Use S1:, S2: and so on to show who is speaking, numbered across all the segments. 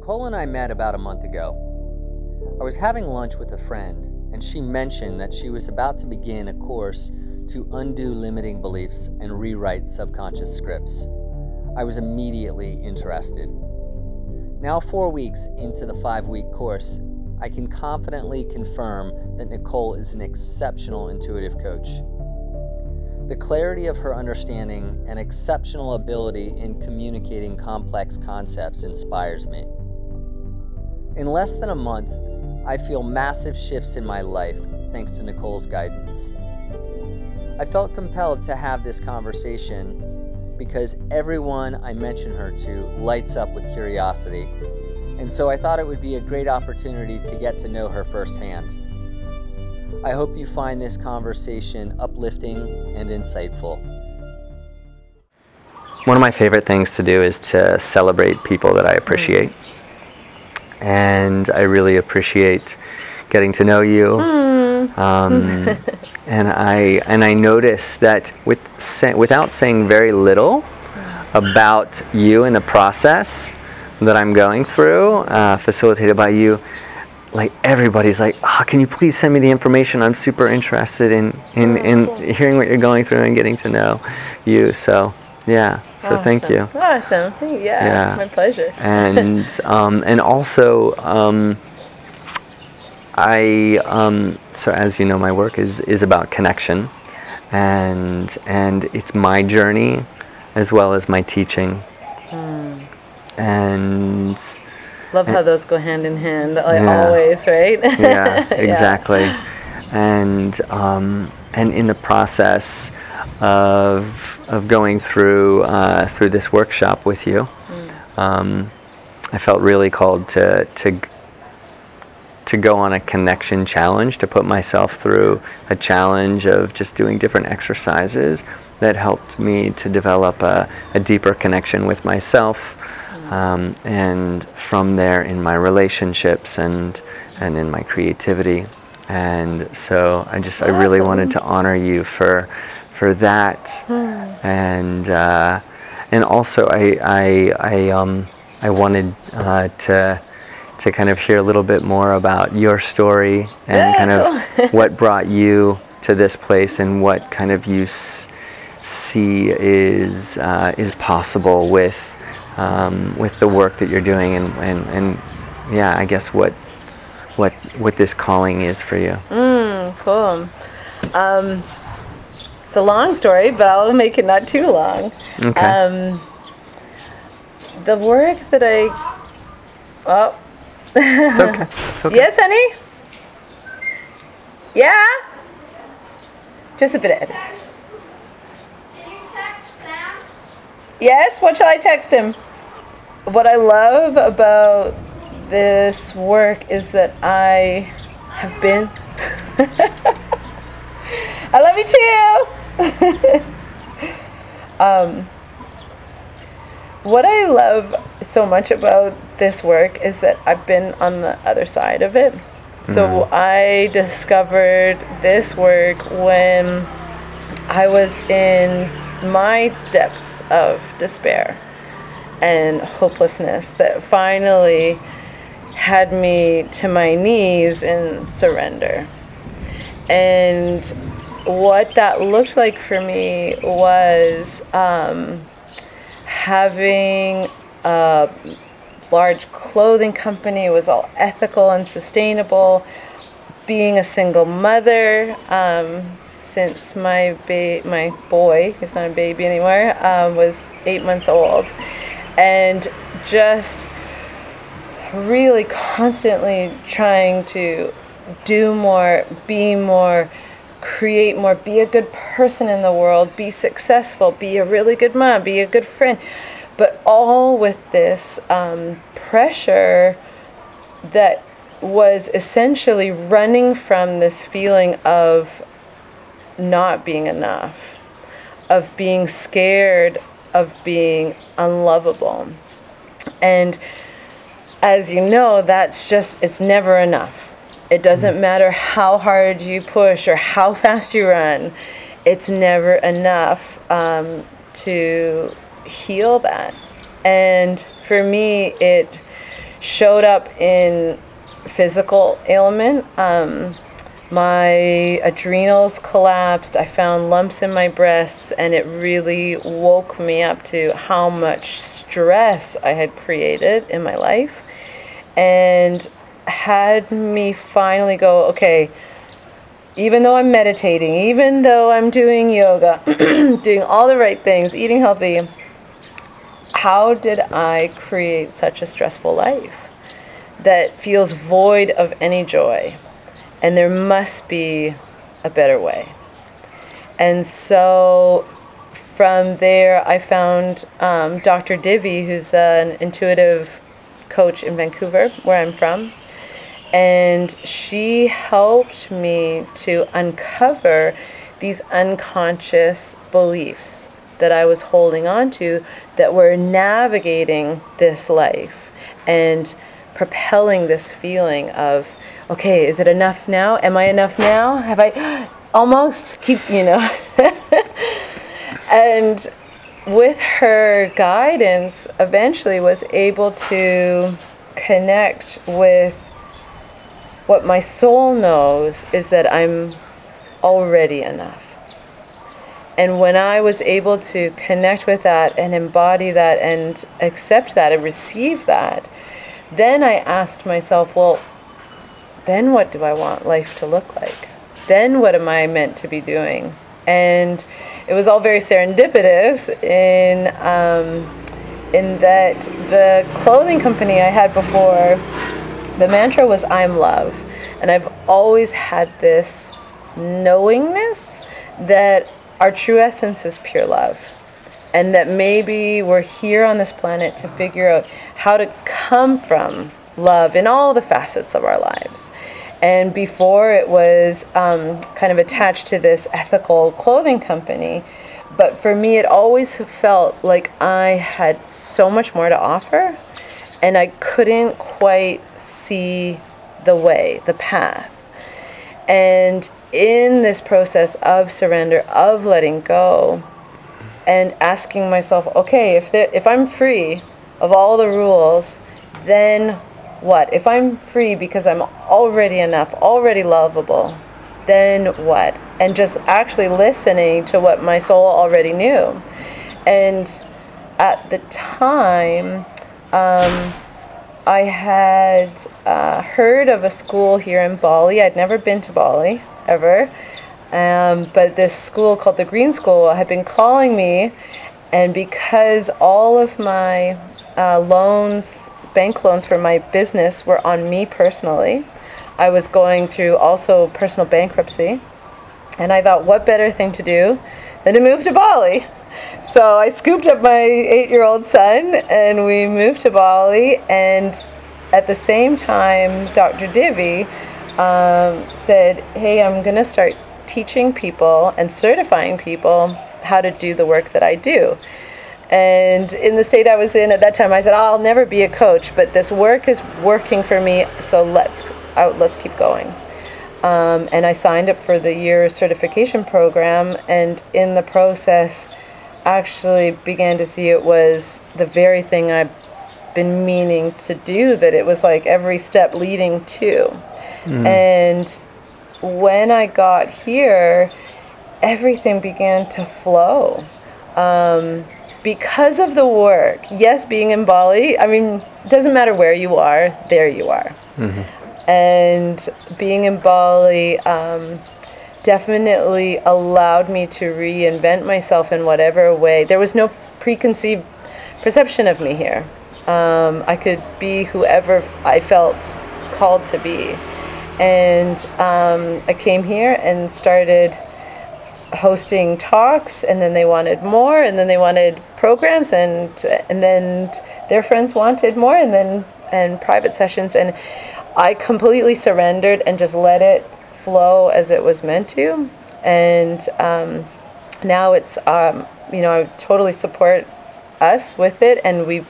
S1: Nicole and I met about a month ago. I was having lunch with a friend, and she mentioned that she was about to begin a course to undo limiting beliefs and rewrite subconscious scripts. I was immediately interested. Now, four weeks into the five week course, I can confidently confirm that Nicole is an exceptional intuitive coach. The clarity of her understanding and exceptional ability in communicating complex concepts inspires me. In less than a month, I feel massive shifts in my life thanks to Nicole's guidance. I felt compelled to have this conversation because everyone I mention her to lights up with curiosity, and so I thought it would be a great opportunity to get to know her firsthand. I hope you find this conversation uplifting and insightful. One of my favorite things to do is to celebrate people that I appreciate. Mm. And I really appreciate getting to know you. Um, and I and I notice that with sa- without saying very little about you and the process that I'm going through, uh, facilitated by you, like everybody's like, oh, can you please send me the information? I'm super interested in in, in hearing what you're going through and getting to know you. So yeah, so thank you.
S2: Awesome. Thank- Yeah,
S1: Yeah.
S2: my pleasure.
S1: and um, and also um, I um, so as you know my work is is about connection and and it's my journey as well as my teaching and
S2: Love how those go hand in hand, like
S1: Yeah.
S2: always, right?
S1: yeah exactly and um, and in the process of of going through uh, through this workshop with you. Um, I felt really called to to to go on a connection challenge to put myself through a challenge of just doing different exercises that helped me to develop a, a deeper connection with myself um, and from there in my relationships and and in my creativity. And so I just I really wanted to honor you for for that and uh, and also I I I um I wanted uh, to to kind of hear a little bit more about your story and kind of what brought you to this place and what kind of you s- see is uh, is possible with um, with the work that you're doing and, and, and yeah I guess what what what this calling is for you.
S2: Mm, cool. Um, it's a long story, but I'll make it not too long.
S1: Okay.
S2: Um, the work that I. Oh.
S1: it's okay. It's okay.
S2: Yes, honey? Yeah? Just a bit of.
S3: Can you text Sam?
S2: Yes, what shall I text him? What I love about this work is that I have been. I love you too! um, what I love so much about this work is that I've been on the other side of it. So I discovered this work when I was in my depths of despair and hopelessness that finally had me to my knees in surrender. And what that looked like for me was um, having a large clothing company, was all ethical and sustainable. Being a single mother um, since my ba- my boy, he's not a baby anymore, um, was eight months old, and just really constantly trying to do more, be more, create more, be a good person in the world, be successful, be a really good mom, be a good friend, but all with this um, pressure that was essentially running from this feeling of not being enough, of being scared of being unlovable. And as you know, that's just, it's never enough. It doesn't matter how hard you push or how fast you run, it's never enough um, to heal that. And for me, it showed up in physical ailment. Um, my adrenals collapsed. I found lumps in my breasts, and it really woke me up to how much stress I had created in my life and had me finally go, okay, even though I'm meditating, even though I'm doing yoga, doing all the right things, eating healthy, how did I create such a stressful life that feels void of any joy? And there must be a better way. And so from there, I found um, Dr. Divi, who's an intuitive coach in Vancouver, where I'm from. And she helped me to uncover these unconscious beliefs that I was holding on to that were navigating this life and propelling this feeling of okay, is it enough now? Am I enough now? Have I almost keep, you know? and with her guidance, eventually was able to connect with what my soul knows is that I'm already enough. And when I was able to connect with that and embody that and accept that and receive that, then I asked myself, well, then what do I want life to look like? Then what am I meant to be doing? And it was all very serendipitous in um, in that the clothing company I had before, the mantra was "I'm love," and I've always had this knowingness that our true essence is pure love and that maybe we're here on this planet to figure out how to come from love in all the facets of our lives. And before it was um, kind of attached to this ethical clothing company. But for me, it always felt like I had so much more to offer, and I couldn't quite see the way, the path. And in this process of surrender, of letting go, and asking myself, okay, if there, if I'm free of all the rules, then what? If I'm free because I'm already enough, already lovable, then what? And just actually listening to what my soul already knew. And at the time, um, I had uh, heard of a school here in Bali. I'd never been to Bali ever. Um, but this school called the Green School had been calling me, and because all of my uh, loans bank loans for my business were on me personally. I was going through also personal bankruptcy. And I thought, what better thing to do than to move to Bali? So I scooped up my eight year old son and we moved to Bali. And at the same time, Dr. Divi um, said, Hey, I'm going to start teaching people and certifying people how to do the work that I do. And in the state I was in at that time, I said, I'll never be a coach, but this work is working for me, so let's let's keep going. Um, and I signed up for the year certification program, and in the process, actually began to see it was the very thing I've been meaning to do. That it was like every step leading to, mm. and when I got here, everything began to flow. Um, because of the work, yes, being in Bali, I mean, it doesn't matter where you are, there you are. Mm-hmm. And being in Bali um, definitely allowed me to reinvent myself in whatever way. There was no preconceived perception of me here. Um, I could be whoever I felt called to be. And um, I came here and started hosting talks and then they wanted more and then they wanted programs and and then their friends wanted more and then and private sessions and I completely surrendered and just let it flow as it was meant to and um, now it's um, you know I totally support us with it and we've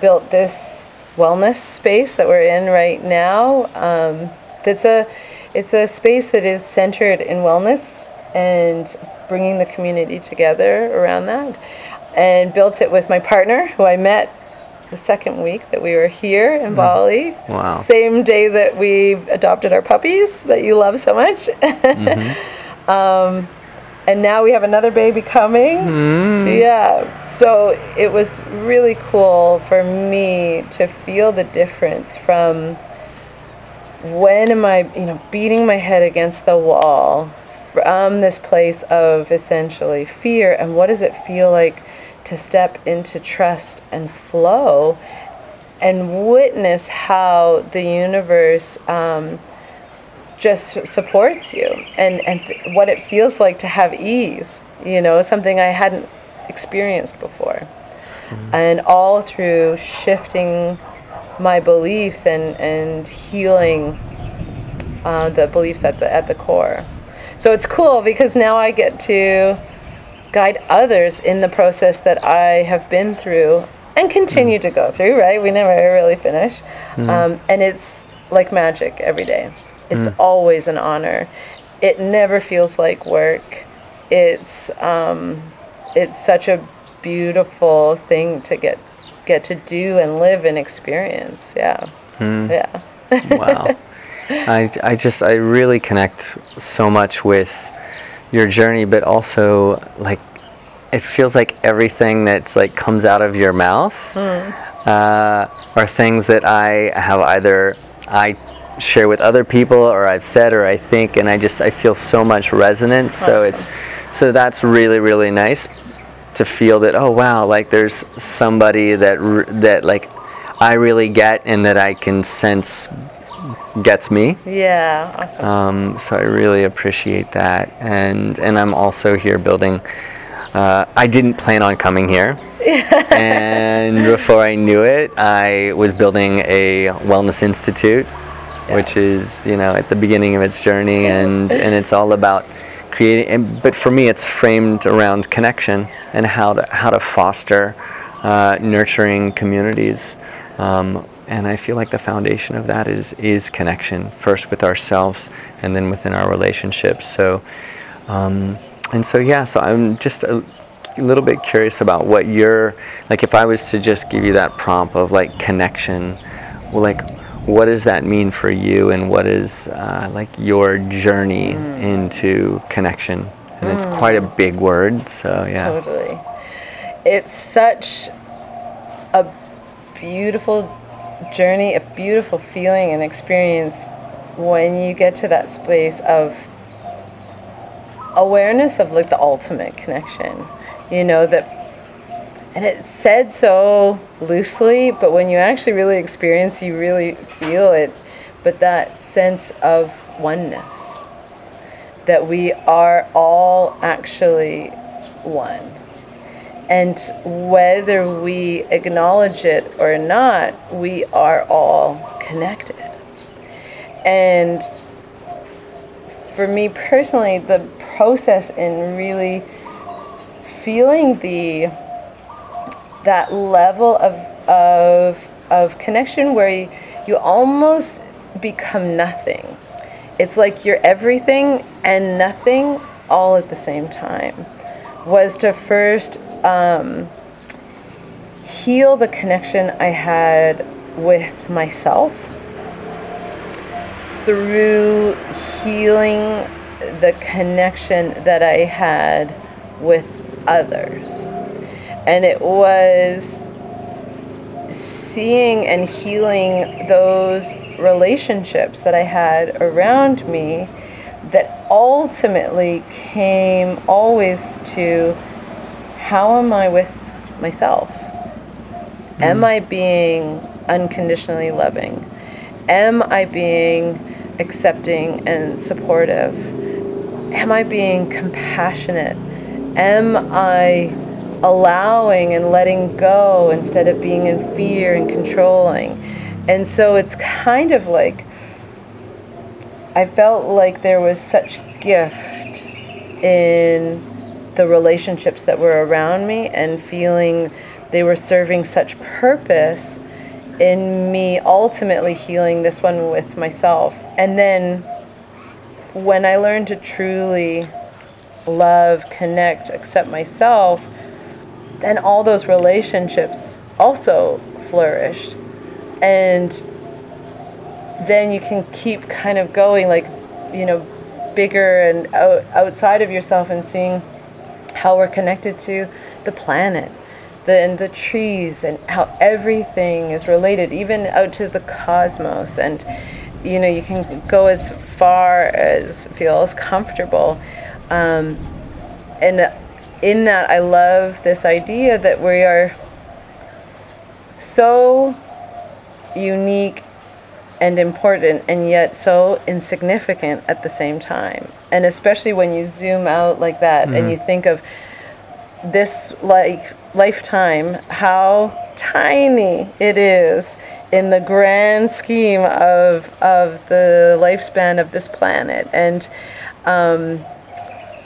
S2: built this wellness space that we're in right now um, that's a it's a space that is centered in wellness and bringing the community together around that. And built it with my partner, who I met the second week that we were here in Bali.
S1: Mm. Wow.
S2: Same day that we adopted our puppies that you love so much.
S1: Mm-hmm.
S2: um, and now we have another baby coming.
S1: Mm.
S2: Yeah. So it was really cool for me to feel the difference from when am I, you know, beating my head against the wall from this place of essentially fear and what does it feel like to step into trust and flow and witness how the universe um, just supports you and, and what it feels like to have ease, you know, something I hadn't experienced before. And all through shifting my beliefs and, and healing uh, the beliefs at the, at the core. So it's cool because now I get to guide others in the process that I have been through and continue to go through, right? We never really finish. Um, and it's like magic every day. It's always an honor. It never feels like work. It's um, it's such a beautiful thing to get get to do and live and experience. Yeah. Yeah.
S1: wow. I, I just, I really connect so much with your journey, but also like, it feels like everything that's like comes out of your mouth uh, are things that I have either I share with other people or I've said or I think, and I just I feel so much resonance. So it's so that's really really nice to feel that oh wow like there's somebody that that like I really get and that I can sense gets me.
S2: Yeah. Awesome.
S1: Um, so I really appreciate that, and and I'm also here building. Uh, I didn't plan on coming here, and before I knew it, I was building a wellness institute, which is you know at the beginning of its journey, and and it's all about creating. And, but for me, it's framed around connection and how to how to foster uh, nurturing communities. Um, and I feel like the foundation of that is is connection first with ourselves and then within our relationships. So, um, and so yeah. So I'm just a, little bit curious about what your like. If I was to just give you that prompt of like connection, well, like what does that mean for you, and what is uh, like your journey into connection? And it's quite a big word. So yeah.
S2: Totally. It's such a beautiful journey, a beautiful feeling and experience when you get to that space of awareness of like the ultimate connection. You know, that and it's said so loosely, but when you actually really experience, you really feel it. But that sense of oneness, that we are all actually one. And whether we acknowledge it or not, we are all connected. And for me personally, the process in really feeling the that level of of of connection where you, you almost become nothing. It's like you're everything and nothing all at the same time. Was to first um, heal the connection I had with myself through healing the connection that I had with others. And it was seeing and healing those relationships that I had around me that ultimately came always to how am I with myself? Am hmm. I being unconditionally loving? Am I being accepting and supportive? Am I being compassionate? Am I allowing and letting go instead of being in fear and controlling? And so it's kind of like I felt like there was such gift in the relationships that were around me and feeling they were serving such purpose in me ultimately healing this one with myself. And then when I learned to truly love, connect, accept myself, then all those relationships also flourished. And then you can keep kind of going, like, you know, bigger and out, outside of yourself and seeing how we're connected to the planet and the trees and how everything is related, even out to the cosmos. And, you know, you can go as far as feels comfortable. Um, and in that, I love this idea that we are so unique and important and yet so insignificant at the same time. And especially when you zoom out like that and you think of this like lifetime how tiny it is in the grand scheme of of the lifespan of this planet. And um,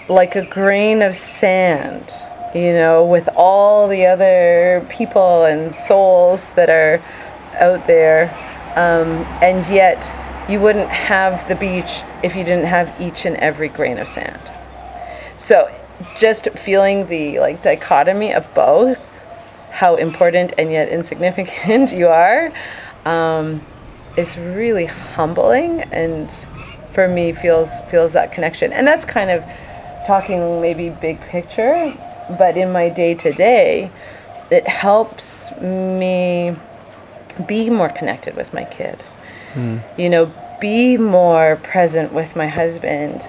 S2: like a grain of sand you know with all the other people and souls that are out there um, and yet you wouldn't have the beach if you didn't have each and every grain of sand. So just feeling the like dichotomy of both how important and yet insignificant you are um, is really humbling and for me feels feels that connection. And that's kind of talking maybe big picture but in my day to day it helps me be more connected with my kid. You know be more present with my husband.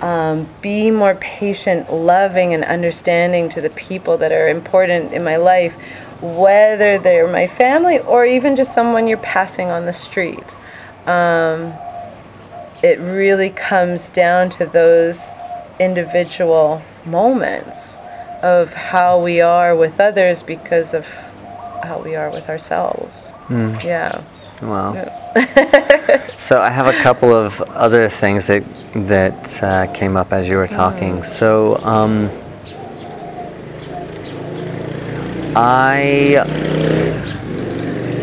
S2: Um, be more patient, loving, and understanding to the people that are important in my life, whether they're my family or even just someone you're passing on the street. Um, it really comes down to those individual moments of how we are with others because of how we are with ourselves. Yeah.
S1: Wow. so I have a couple of other things that that uh, came up as you were talking. So um, I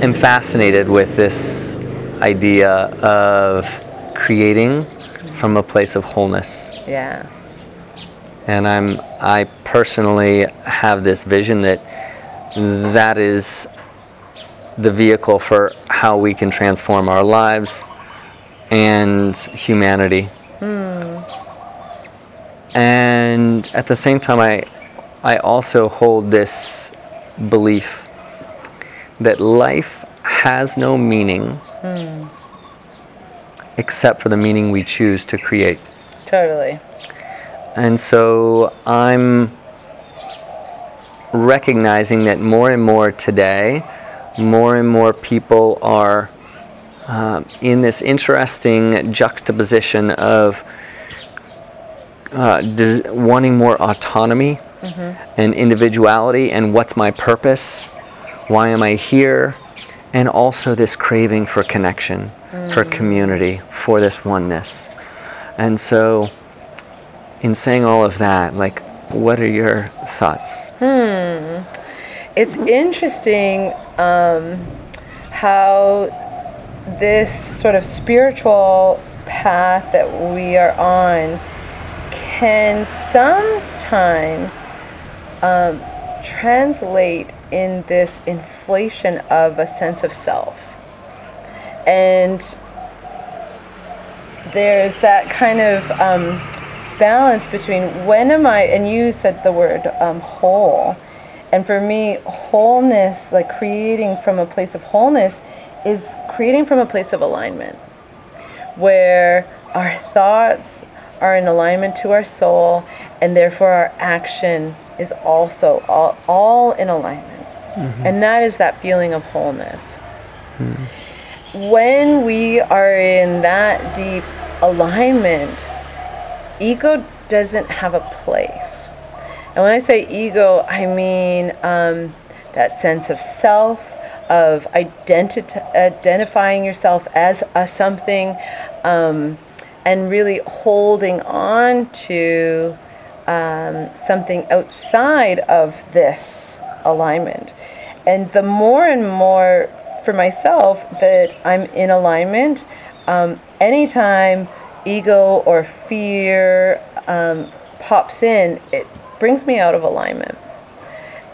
S1: am fascinated with this idea of creating from a place of wholeness.
S2: Yeah.
S1: and I'm I personally have this vision that that is the vehicle for how we can transform our lives and humanity. And at the same time, I I also hold this belief that life has no meaning except for the meaning we choose to create.
S2: Totally.
S1: And so I'm recognizing that more and more today, more and more people are um, in this interesting juxtaposition of uh, des- wanting more autonomy and individuality and what's my purpose, why am I here, and also this craving for connection, for community, for this oneness. And so, in saying all of that, like, what are your thoughts? Hmm.
S2: It's interesting um, how this sort of spiritual path that we are on can sometimes um, translate in this inflation of a sense of self. And there's that kind of um, balance between when am I, and you said the word um, whole. And for me, wholeness, like creating from a place of wholeness, is creating from a place of alignment where our thoughts are in alignment to our soul, and therefore our action is also all, all in alignment. And that is that feeling of wholeness. When we are in that deep alignment, ego doesn't have a place. And when I say ego, I mean um, that sense of self, of identi- identifying yourself as a something, um, and really holding on to um, something outside of this alignment. And the more and more for myself that I'm in alignment, um, anytime ego or fear um, pops in, it brings me out of alignment.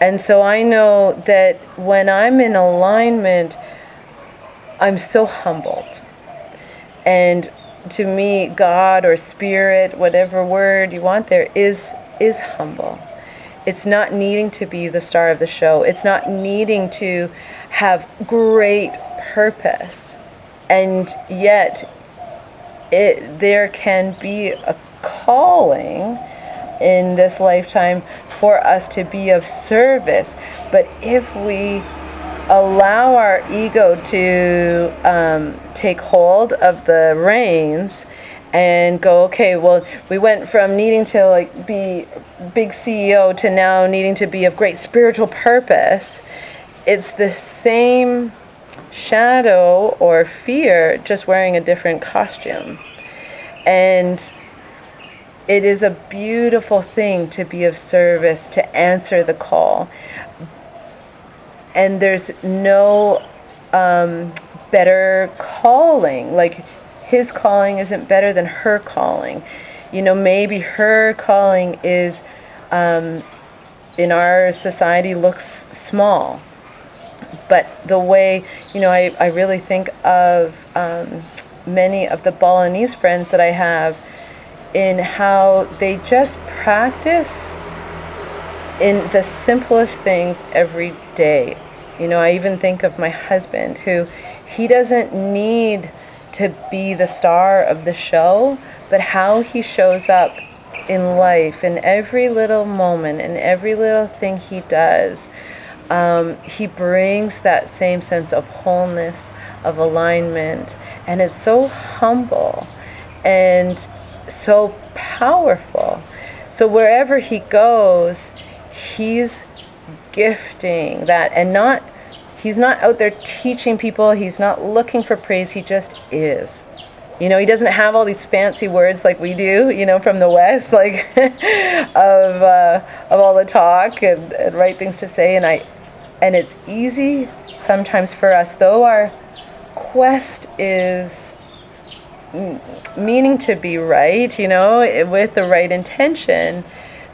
S2: And so I know that when I'm in alignment, I'm so humbled. And to me, God or spirit, whatever word you want there, is is humble. It's not needing to be the star of the show. It's not needing to have great purpose. And yet it there can be a calling in this lifetime for us to be of service. But if we allow our ego to um, take hold of the reins and go okay well we went from needing to like be big ceo to now needing to be of great spiritual purpose it's the same shadow or fear just wearing a different costume and it is a beautiful thing to be of service, to answer the call. And there's no um, better calling. Like his calling isn't better than her calling. You know, maybe her calling is, um, in our society, looks small. But the way, you know, I, I really think of um, many of the Balinese friends that I have in how they just practice in the simplest things every day. You know, I even think of my husband who he doesn't need to be the star of the show, but how he shows up in life, in every little moment, in every little thing he does. Um, he brings that same sense of wholeness, of alignment, and it's so humble. And so powerful. So wherever he goes, he's gifting that and not he's not out there teaching people, he's not looking for praise, he just is. You know, he doesn't have all these fancy words like we do, you know, from the West, like of uh, of all the talk and, and right things to say. And I, and it's easy sometimes for us, though our quest is meaning to be right, you know, with the right intention,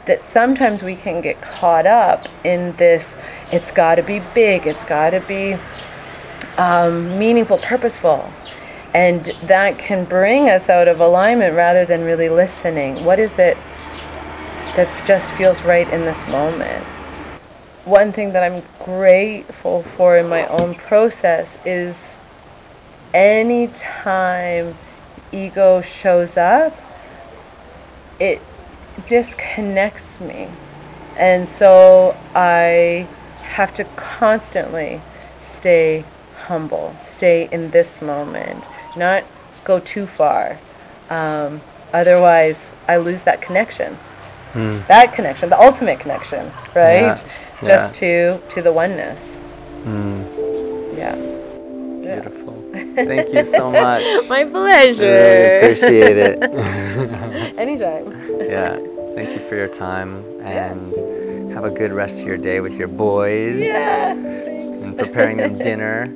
S2: that sometimes we can get caught up in this it's got to be big, it's got to be um, meaningful, purposeful. And that can bring us out of alignment rather than really listening. What is it that just feels right in this moment? One thing that I'm grateful for in my own process is anytime ego shows up, it disconnects me. And so I have to constantly stay humble, stay in this moment, not go too far. Um, otherwise, I lose that connection. Mm. That connection, the ultimate connection, right? Yeah. Just yeah. to to the oneness. Mm. Yeah.
S1: Beautiful. Thank you so much.
S2: My pleasure.
S1: Really appreciate it.
S2: Anytime.
S1: yeah. Thank you for your time and yeah. have a good rest of your day with your boys.
S2: Yeah.
S1: Thanks. And preparing them dinner.